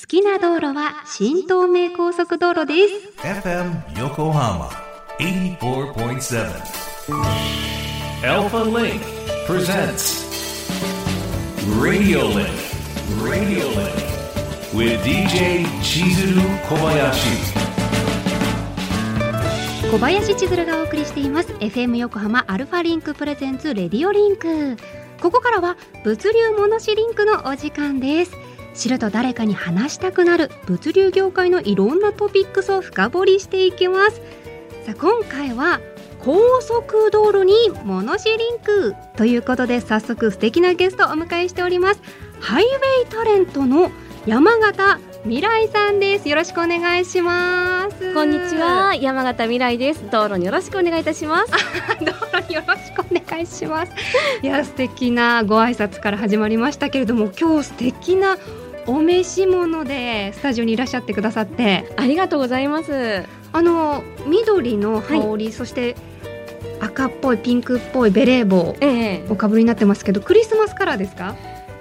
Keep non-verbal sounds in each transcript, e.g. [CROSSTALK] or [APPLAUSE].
好きな道路は新東名高速道路です。小林千鶴がお送りしています FM 横浜 ALFALINK presents RADIO LINKここからは物流モノシリンクのお時間です。知ると誰かに話したくなる物流業界のいろんなトピックスを深掘りしていきます。さあ今回は高速道路にモノシリンク。ということで早速素敵なゲストをお迎えしております。ハイウェイタレントの山形未来さんです。よろしくお願いします。こんにちは。山形未来です。道路によろしくお願いいたします。道路によろしくお願いします。いや素敵なご挨拶から始まりましたけれども今日素敵なお召し物でスタジオにいらっしゃってくださって。ありがとうございます。あの緑の羽織、はい、そして赤っぽいピンクっぽいベレー帽おかぶりになってますけど、ええ、クリスマスカラーですか？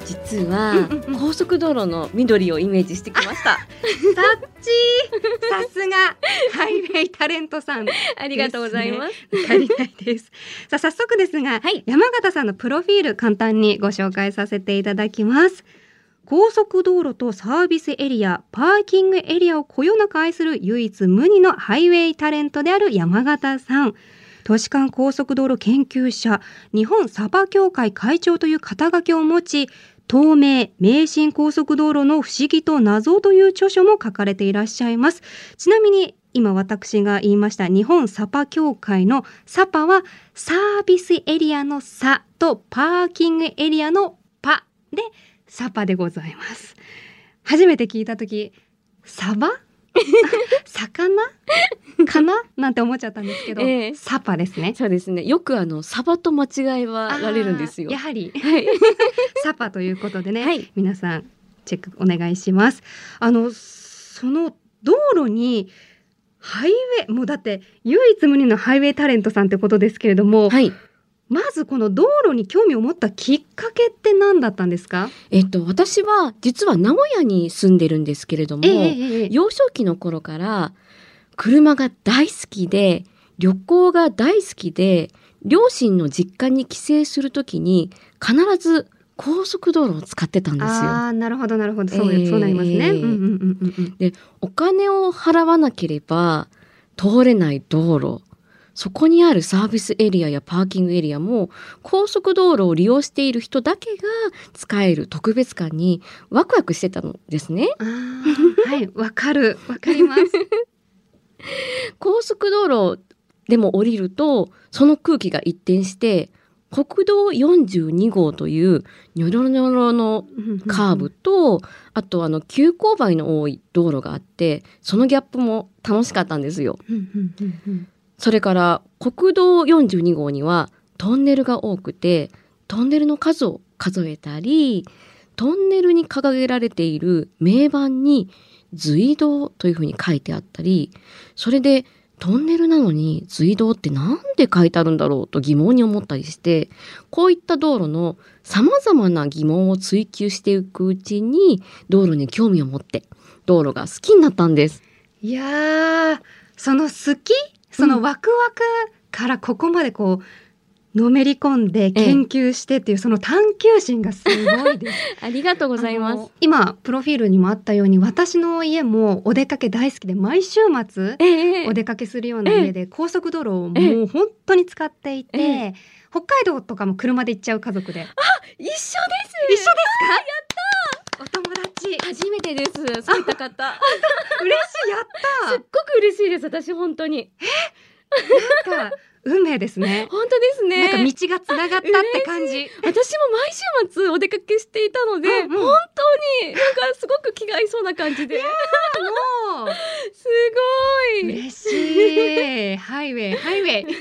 実は高速道路の緑をイメージしてきました。さっちさすがハイウェイタレントさん、ね、ありがとうございます。わかりないです。さあ早速ですが、はい、山形さんのプロフィール簡単にご紹介させていただきます。高速道路とサービスエリア、パーキングエリアをこよなく愛する唯一無二のハイウェイタレントである山形さん。都市間高速道路研究者、日本サバ協会会長という肩書きを持ち、東名名神高速道路の不思議と謎という著書も書かれていらっしゃいます。ちなみに今私が言いました日本サパ協会のサパはサービスエリアのサとパーキングエリアのパでサパでございます。初めて聞いた時サバ？[LAUGHS] 魚？かな？なんて思っちゃったんですけど、えー、サパですね。そうですね。よくあのサバと間違いはられるんですよ。やはり、[LAUGHS] はい、[LAUGHS] サパということでね、はい、皆さんチェックお願いします。あのその道路にハイウェイもうだって唯一無二のハイウェイタレントさんってことですけれども、はい、まずこの道路に興味を持ったきっかけって何だったんですか？えっと私は実は名古屋に住んでるんですけれども、えー、幼少期の頃から車が大好きで旅行が大好きで両親の実家に帰省するときに必ず高速道路を使ってたんですよ。あなるほどなるほど。そう,、えー、そうなりますね。でお金を払わなければ通れない道路そこにあるサービスエリアやパーキングエリアも高速道路を利用している人だけが使える特別感にワクワクしてたのですね。はいわかるわかります。[LAUGHS] 高速道路でも降りるとその空気が一転して国道42号というニョロニョロのカーブと、あとあの急勾配の多い道路があってそのギャップも楽しかったんですよ。それから国道42号にはトンネルが多くてトンネルの数を数えたりトンネルに掲げられている名板に随道というふうに書いてあったりそれでトンネルなのに随道ってなんで書いてあるんだろうと疑問に思ったりしてこういった道路の様々な疑問を追求していくうちに道路に興味を持って道路が好きになったんです。いやーその好きそのワクワクからここまでこうのめり込んで研究してっていう、その探求心がすごいです。[LAUGHS] ありがとうございます。今プロフィールにもあったように私の家もお出かけ大好きで毎週末お出かけするような家で高速道路をもう本当に使っていて、北海道とかも車で行っちゃう家族で。あ、一緒です。一緒ですか？初めてです [LAUGHS] そういった方 [LAUGHS] 嬉しいやったすっごく嬉しいです私本当にえ？[LAUGHS] なんか運命ですね。本当ですね。なんか道がつながったって感じ。私も毎週末お出かけしていたので、うんうん、本当になんかすごく気が合いそうな感じで。もうすごい嬉しい。ハイウェイハイウェイ。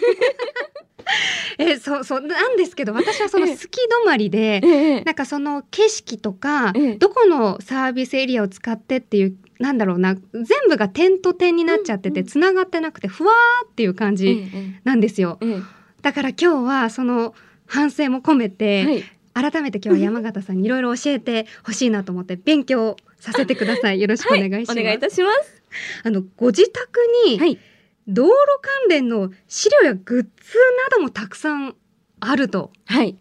[LAUGHS] えそうそうなんですけど私はその好き止まりで、ええ、なんかその景色とか、え、どこのサービスエリアを使ってっていうなんだろうな全部が点と点になっちゃっててつな、がってなくてふわーっていう感じなんですよ。だから今日はその反省も込めて、はい、改めて今日は山形さんにいろいろ教えてほしいなと思って勉強させてください。よろしくお願いします。お願いいたします。あのご自宅に、はい。道路関連の資料やグッズなどもたくさんあると。はい。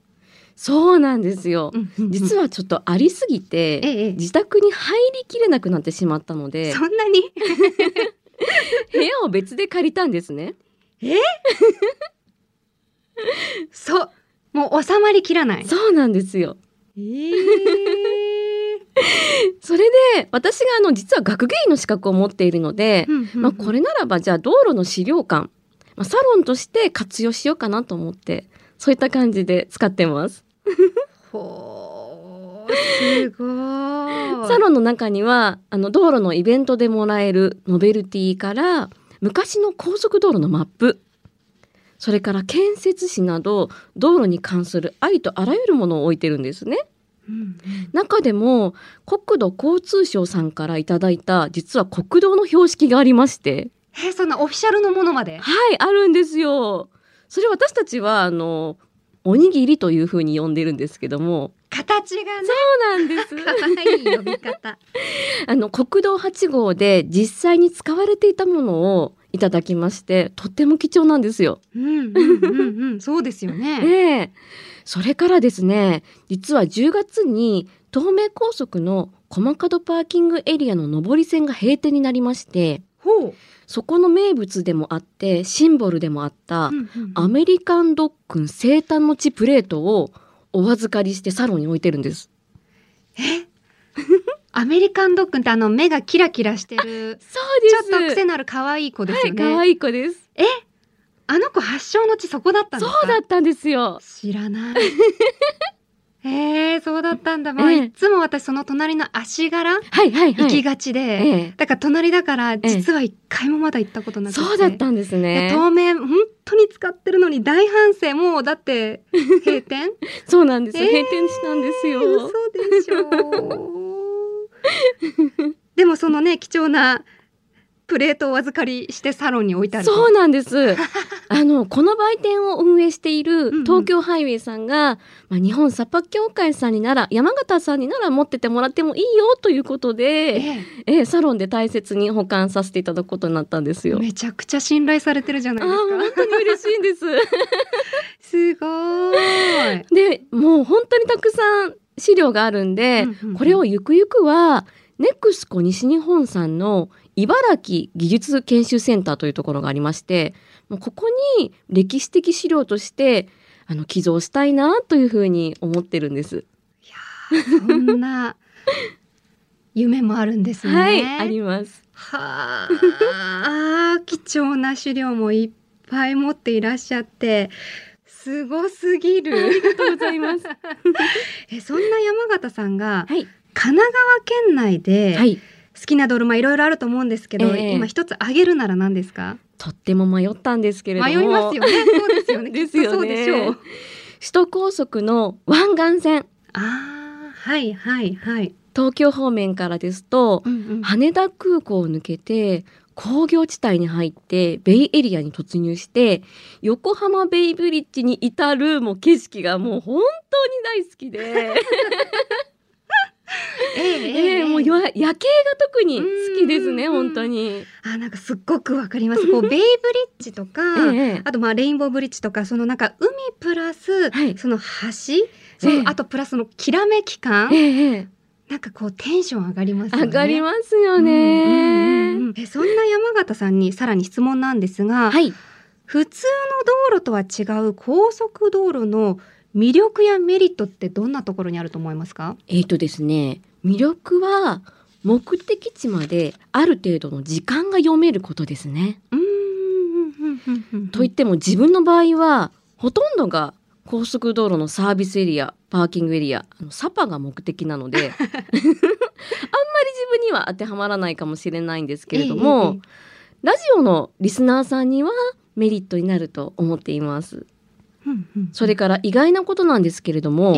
そうなんですよ。実は、はちょっとありすぎて、ええ、自宅に入りきれなくなってしまったので、そんなに？部屋を別で借りたんですね。そうもう収まりきらない。そうなんですよ。えー、それで、私があの、実は学芸員の資格を持っているので、まあ、これならば、じゃあ道路の資料館、まあ、サロンとして活用しようかなと思って、そういった感じで使ってます。[LAUGHS] ほーすごい。サロンの中には、あの、道路のイベントでもらえるノベルティから、昔の高速道路のマップ、それから建設士など、道路に関するありとあらゆるものを置いてるんですね。うん中でも、国土交通省さんからいただいた、実は国道の標識がありまして、えそんなオフィシャルのものまで？はい、あるんですよ。それ私たちは、あの、おにぎりというふうに呼んでるんですけども、形がね。そうなんです。可愛い呼び方。[LAUGHS] あの、国道8号で実際に使われていたものをいただきまして、とっても貴重なんですよ。うんうんうんうん。そうですよね。[LAUGHS] ええそれからですね、実は10月に東名高速の駒門パーキングエリアの上り線が閉店になりまして、ほう。そこの名物でもあって、シンボルでもあった、うんうんうんアメリカンドッグン生誕の地プレートをお預かりしてサロンに置いてるんです。アメリカンドッグってあの目がキラキラしてる。そうちょっと癖のある可愛い子ですはい、よね。可愛い子です。あの子発祥の地そこだったんそですかうだったんですよ。知らない。へ [LAUGHS] えそうだったんだ。まあ、ええいつも私その隣の足柄はいはいはい。行きがちで、ええだから隣だから実は一回もまだ行ったことなくて。そうだったんですね。当面本当に使ってるのに大反省もうだって閉店？[LAUGHS] そうなんです。えー閉店したんですよ。嘘でしょ [LAUGHS] でもそのね貴重なプレートをお預かりしてサロンに置いてあるとそうなんです。[LAUGHS] あの、この売店を運営しているうん東京ハイウェイさんが、まあ、日本サパ協会さんになら、山形さんになら持っててもらってもいいよということで、ええーサロンで大切に保管させていただくことになったんですえよ。めちゃくちゃ信頼されてるじゃないー、ですか本当に嬉しいんです。[LAUGHS] すごーいで、もう本当にたくさん資料があるんで、うんうんうんこれをゆくゆくは、ネクスコ西日本さんの茨城技術研修センターというところがありまして、もうここに歴史的資料として、あの、寄贈したいなというふうに思ってるんです。そんな [LAUGHS] 夢もあるんですね。はい、あります。はあ、貴重な資料もいっぱい持っていらっしゃって、すごすぎる。ありがとうございます。[LAUGHS] え、そんな山形さんがはい。神奈川県内ではい。好きなドルマいろいろあると思うんですけど、ええ今一つ挙げるなら何ですか？とっても迷ったんですけれども。迷いますよね。そうですよね。[LAUGHS] ですよねそうでしょう。首都高速の湾岸線、ああ、はいはいはい。東京方面からですと、うんうん羽田空港を抜けて工業地帯に入ってベイエリアに突入して横浜ベイブリッジに至るもう景色がもう本当に大好きで、[LAUGHS] ええええーもうや夜景が特に好きですねうん本当に。あなんかすっごくわかります。こうベイブリッジとか、ええあとまあレインボーブリッジとかそのなんか海プラス、はい。その橋、その、ええあとプラスそのきらめき感、えええなんかこうテンション上がりますえよね。上がりますようんうんうんね。うんえそんな山形さんにさらに質問なんですが、はい。普通の道路とは違う高速道路の魅力やメリットってどんなところにあると思いますか？えっ、とですね魅力は目的地まである程度の時間が読めることですね。うんといっても自分の場合はほとんどが高速道路のサービスエリアパーキングエリアあのサパが目的なので [LAUGHS] あんまり自分には当てはまらないかもしれないんですけれども、ラジオのリスナーさんにはメリットになると思っています。うんうんそれから意外なことなんですけれども、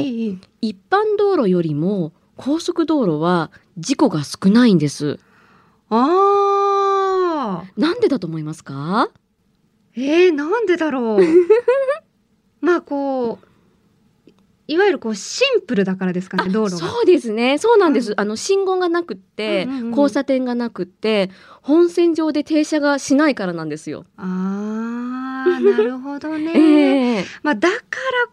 一般道路よりも高速道路は事故が少ないんです。ああ。なんでだと思いますか？えー、なんでだろう [LAUGHS] まあこういわゆるこうシンプルだからですかね、道路が。そうですね。そうなんです。うんあの信号がなくって、うんうんうん交差点がなくって、本線上で停車がしないからなんですよ。ああ、なるほどね。[LAUGHS] ええまあだから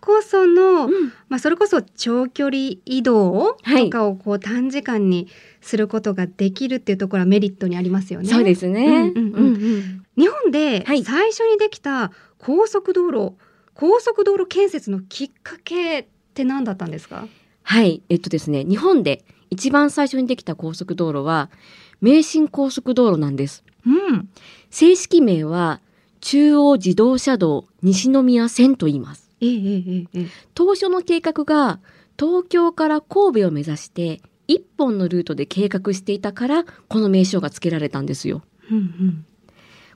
こその、うんまあそれこそ長距離移動はいとかをこう短時間にすることができるっていうところはメリットにありますよね。そうですね。うんうんうんん日本ではい最初にできた高速道路、高速道路建設のきっかけって何だったんですか？はい。えっとですね、日本で一番最初にできた高速道路は、名神高速道路なんです。うん。正式名は、中央自動車道西宮線と言います。えええ。当初の計画が、東京から神戸を目指して、一本のルートで計画していたから、この名称が付けられたんですよ。うんうん。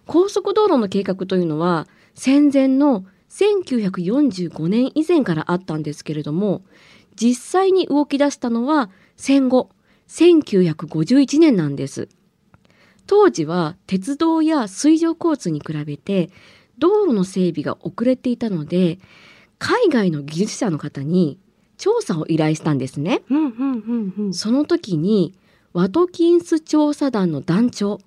高速道路の計画というのは戦前の1945年以前からあったんですけれども実際に動き出したのは戦後1951年なんです当時は鉄道や水上交通に比べて道路の整備が遅れていたので海外の技術者の方に調査を依頼したんですねうんうんうんうん。その時にワトキンス調査団の団長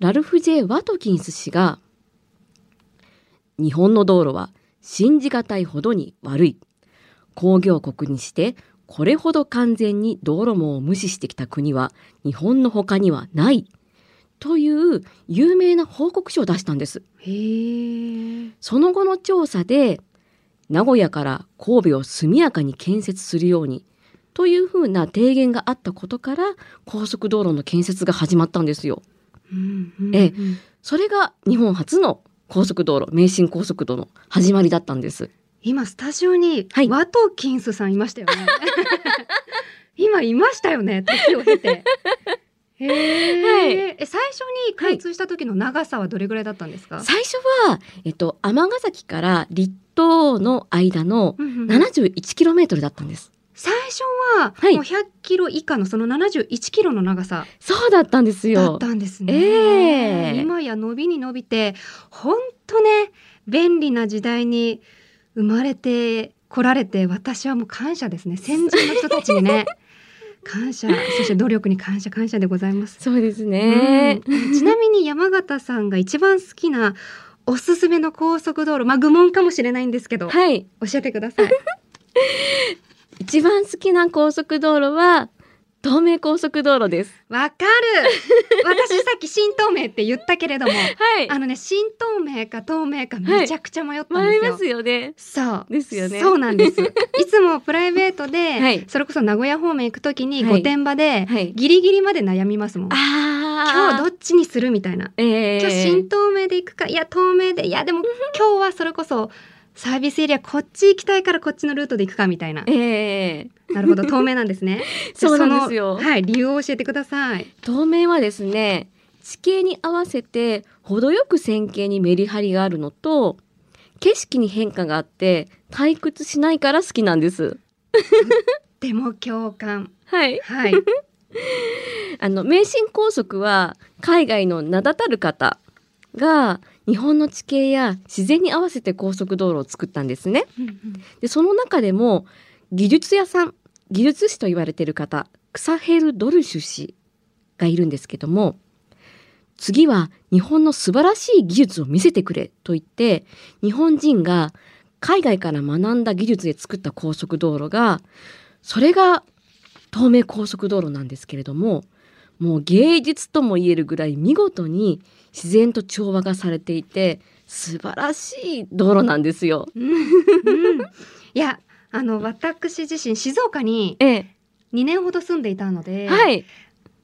ラルフ・ジェイ・ワトキンス氏が日本の道路は信じがたいほどに悪い工業国にしてこれほど完全に道路網を無視してきた国は日本の他にはないという有名な報告書を出したんです。へえ。その後の調査で名古屋から神戸を速やかに建設するようにというふうな提言があったことから高速道路の建設が始まったんですよ。うんうんうんえそれが日本初の高速道路、名神高速道路の始まりだったんです。今スタジオにはいワトキンスさんいましたよね。[LAUGHS] 今いましたよね。時を経て。へえ、はいえ最初に開通した時の長さはどれぐらいだったんですか？最初は、えっと、尼崎から立東の間のうんうんうん 71km だったんです。最初ははいもう100キロ以下のその71キロの長さそうだったんですだよっ。たんですね。ええ今や伸びに伸びて本当ね便利な時代に生まれて来られて私はもう感謝ですね [LAUGHS] 先人の人たちにね感謝そして努力に感謝感謝でございます。そうですね。うんちなみに山形さんが一番好きなおすすめの高速道路まあ愚問かもしれないんですけど、はい。教えてください。[LAUGHS] 一番好きな高速道路は、東名高速道路です。わかる [LAUGHS] 私さっき新東名って言ったけれどもはいあのね新東名か東名かめちゃくちゃ迷ったんですよ。迷いますよね。そうですよねそうなんです。[LAUGHS] いつもプライベートで、はいそれこそ名古屋方面行くときにはい御殿場で、はいギリギリまで悩みますもん。あ今日どっちにするみたいな。えー、今日新東名で行くか、いや東名で、いやでも [LAUGHS] 今日はそれこそサービスエリアこっち行きたいからこっちのルートで行くかみたいな。えー、なるほど、東名なんですね。[LAUGHS] そうなんですよはい、理由を教えてください。東名はですね地形に合わせて程よく線形にメリハリがあるのと景色に変化があって退屈しないから好きなんです。でも共感。はい。はい。[LAUGHS] あの名神高速は海外の名だたる方が日本の地形や自然に合わせて高速道路を作ったんですね。でその中でも技術屋さん技術士と言われている方クサヘル・ドルシュ氏がいるんですけども次は日本の素晴らしい技術を見せてくれと言って日本人が海外から学んだ技術で作った高速道路がそれが東名高速道路なんですけれどももう芸術とも言えるぐらい見事に自然と調和がされていて素晴らしい道路なんですよ。うんうんいや、あの私自身静岡にええ、2年ほど住んでいたので、はい。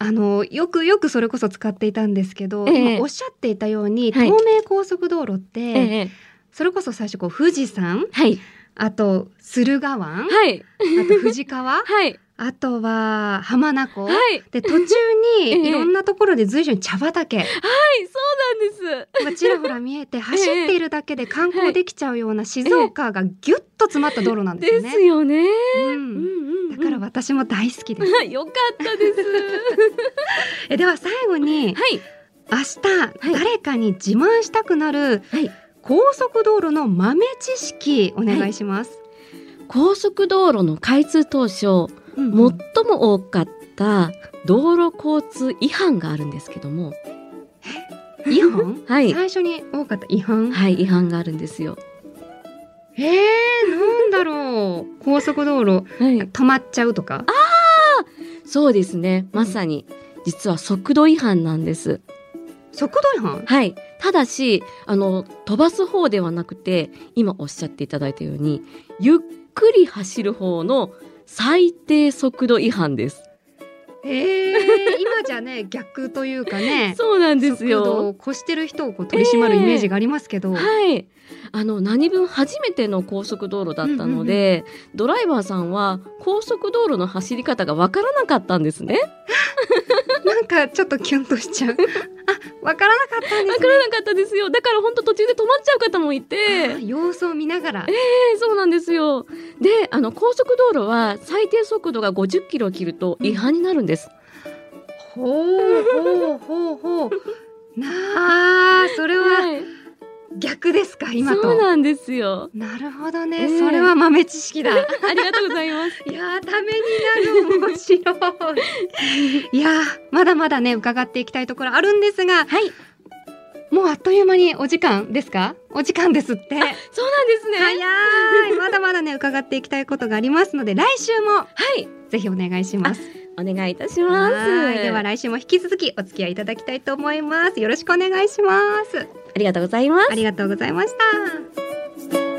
あのよくよくそれこそ使っていたんですけど、ええ今おっしゃっていたように、はい東名高速道路って、ええ、それこそ最初こう富士山はい。あと駿河湾、はい。あと富士川はい。あとは浜名湖、はい。で途中 [LAUGHS] ええにいろんなところで随所に茶畑はい。そうなんです。がちらほら見えて [LAUGHS] 走っているだけで観光できちゃうような静岡がギュッと詰まった道路なんですよね。ですよね。うんうんうん。だから私も大好きです。[LAUGHS] よかったです。えでは最後にはい。明日誰かに自慢したくなるはい。高速道路の豆知識お願いします。高速道路の開通当初、うん最も多かった道路交通違反があるんですけども、違反？はい、最初に多かった違反？はい、違反があるんですよ。えー、なんだろう。[LAUGHS] 高速道路はい、止まっちゃうとか？そうですね。まさに、実は速度違反なんです。速度違反？はい。ただし、あの、飛ばす方ではなくて、今おっしゃっていただいたように、ゆっくり走る方の最低速度違反です。えー、今じゃね逆というかねそうなんです速度よ。を越してる人をこう取り締まるイメージがありますけど、はい。あの、何分初めての高速道路だったので、ドライバーさんは高速道路の走り方がわからなかったんですね。なんかちょっとキュンとしちゃうあわからなかったんですねわからなかったですよ。だから本当途中で止まっちゃう方もいて。あ様子を見ながらええそうなんですよ。で、あの高速道路は最低速度が50キロを切ると違反になるんです。ほうほうほうほう。なあそれははい、逆ですか今と。そうなんですよ。なるほどね、ええ。それは豆知識だ。ありがとうございます。[LAUGHS] いやーためになる面白い。いやーまだまだね伺っていきたいところあるんですがはい、もうあっという間にお時間ですか？お時間ですって。そうなんですね。早い。まだまだね伺っていきたいことがありますので来週もはい、ぜひお願いしますお願いいたします。はいでは来週も引き続きお付き合いいただきたいと思いますよろしくお願いしますありがとうございますあ。りがとうございました